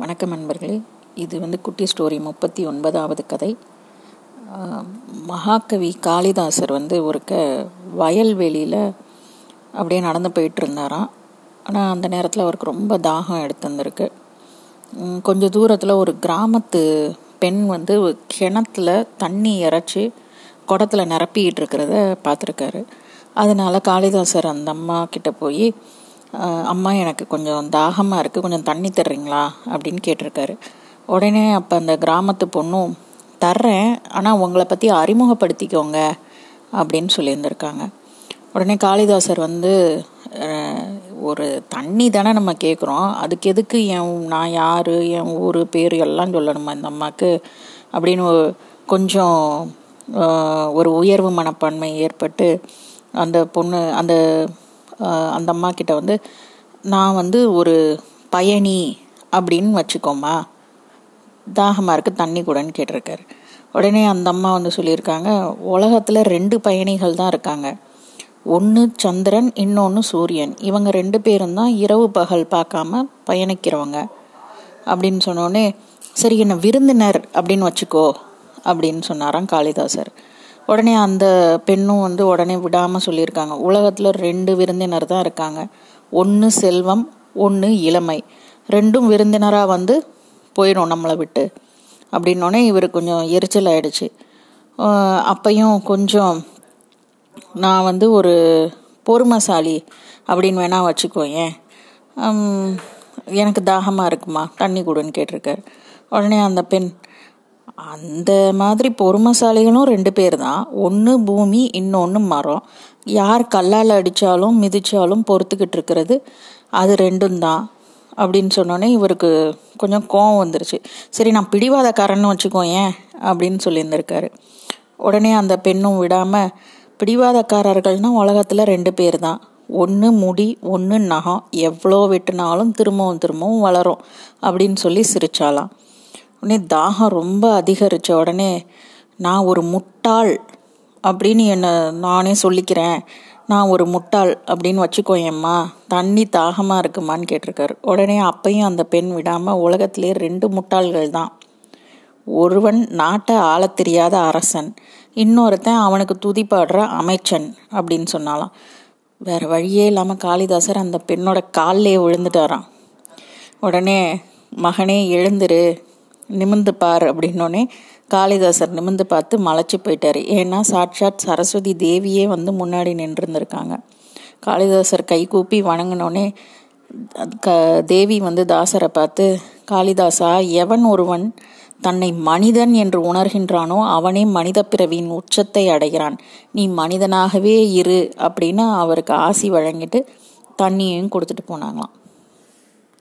வணக்கம் நண்பர்களே. இது வந்து குட்டி ஸ்டோரி முப்பத்தி ஒன்பதாவது கதை. மகாகவி காளிதாசர் வந்து ஒருக்க வயல்வெளியில் அப்படியே நடந்து போயிட்டு இருந்தாராம். ஆனால் அந்த நேரத்தில் அவருக்கு ரொம்ப தாகம் எடுத்துருந்துருக்கு. கொஞ்சம் தூரத்தில் ஒரு கிராமத்து பெண் வந்து கிணத்துல தண்ணி இறைச்சி குடத்தில் நிரப்பிக்கிட்டு இருக்கிறத பார்த்துருக்காரு. அதனால காளிதாசர் அந்த அம்மா கிட்ட போய் அம்மா எனக்கு கொஞ்சம் தாகமாக இருக்குது கொஞ்சம் தண்ணி தர்றீங்களா அப்படின்னு கேட்டிருக்காரு. உடனே அப்போ அந்த கிராமத்து பொண்ணும் தர்றேன் ஆனால் உங்களை பற்றி அறிமுகப்படுத்திக்கோங்க அப்படின்னு சொல்லியிருந்திருக்காங்க. உடனே காளிதாசர் வந்து ஒரு தண்ணி தானே நம்ம கேட்குறோம் அதுக்கு எதுக்கு என் நான் யார் என் ஊர் பேர் எல்லாம் சொல்லணுமா இந்த அம்மாவுக்கு அப்படின்னு கொஞ்சம் ஒரு உயர்வு மனப்பான்மை ஏற்பட்டு அந்த பொண்ணு அந்த அந்த அம்மா கிட்ட வந்து நான் வந்து ஒரு பயணி அப்படின்னு வச்சுக்கோமா தாகமாக இருக்கு தண்ணி கூடன்னு கேட்டிருக்காரு. உடனே அந்த அம்மா வந்து சொல்லியிருக்காங்க உலகத்தில் ரெண்டு பயணிகள் தான் இருக்காங்க. ஒன்று சந்திரன் இன்னொன்று சூரியன். இவங்க ரெண்டு பேரும் தான் இரவு பகல் பார்க்காம பயணிக்கிறவங்க அப்படின்னு சொன்னோடனே சரி என்ன விருந்தினர் அப்படின்னு வச்சுக்கோ அப்படின்னு சொன்னாராம் காளிதாசர். உடனே அந்த பெண்ணும் வந்து உடனே விடாமல் சொல்லியிருக்காங்க. உலகத்தில் ரெண்டு விருந்தினர் தான் இருக்காங்க. ஒன்று செல்வம் ஒன்று இளமை. ரெண்டும் விருந்தினராக வந்து போயிடும் நம்மளை விட்டு. அப்படின்னோடனே இவர் கொஞ்சம் எரிச்சல் ஆயிடுச்சு. அப்பையும் கொஞ்சம் நான் வந்து ஒரு பொறுமைசாலி அப்படின்னு வேணால் வச்சுக்கோ ஏன் எனக்கு தாகமாக இருக்குமா? தண்ணி கொடுன்னு கேட்டிருக்காரு. உடனே அந்த பெண் அந்த மாதிரி பொறுமசாலிகளும் ரெண்டு பேர் தான் ஒன்று பூமி இன்னொன்று மரம். யார் கல்லால் அடித்தாலும் மிதித்தாலும் பொறுத்துக்கிட்டு இருக்கிறது அது ரெண்டும் தான் அப்படின்னு சொன்னோன்னே இவருக்கு கொஞ்சம் கோவம் வந்துருச்சு. சரி நான் பிடிவாதக்காரன்னு வச்சுக்கோ ஏன் அப்படின்னு சொல்லியிருந்திருக்காரு. உடனே அந்த பெண்ணும் விடாமல் பிடிவாதக்காரர்கள்னால் உலகத்தில் ரெண்டு பேர் தான் ஒன்று முடி ஒன்று நகம். எவ்வளோ வெட்டினாலும் திரும்பவும் திரும்பவும் வளரும் அப்படின்னு சொல்லி சிரிச்சாலாம் உடனே தாகம் ரொம்ப அதிகரித்த உடனே நான் ஒரு முட்டாள் அப்படின்னு என்னை நானே சொல்லிக்கிறேன். நான் ஒரு முட்டாள் அப்படின்னு வச்சுக்கோயம்மா தண்ணி தாகமாக இருக்குமான்னு கேட்டிருக்காரு. உடனே அப்பையும் அந்த பெண் விடாமல் உலகத்திலே ரெண்டு முட்டாள்கள் தான். ஒருவன் நாட்டை ஆள தெரியாத அரசன் இன்னொருத்தன் அவனுக்கு துதிப்பாடுற அமைச்சன் அப்படின்னு சொன்னாலாம். வேற வழியே இல்லாமல் காளிதாசர் அந்த பெண்ணோட காலிலே விழுந்துட்டாராம். உடனே மகனே எழுந்துரு நிமிந்து பார் அப்படின்னோடனே காளிதாசர் நிமிந்து பார்த்து மலைச்சு போயிட்டார். ஏன்னா சாட்சாத் சரஸ்வதி தேவியே வந்து முன்னாடி நின்றுருந்துருக்காங்க. காளிதாசர் கை கூப்பி வணங்கினோடனே க தேவி வந்து தாசரை பார்த்து காளிதாசா எவன் ஒருவன் தன்னை மனிதன் என்று உணர்கின்றானோ அவனே மனித பிறவியின் உச்சத்தை அடைகிறான். நீ மனிதனாகவே இரு அப்படின்னு அவருக்கு ஆசி வழங்கிட்டு தண்ணியையும் கொடுத்துட்டு போனாங்களாம்.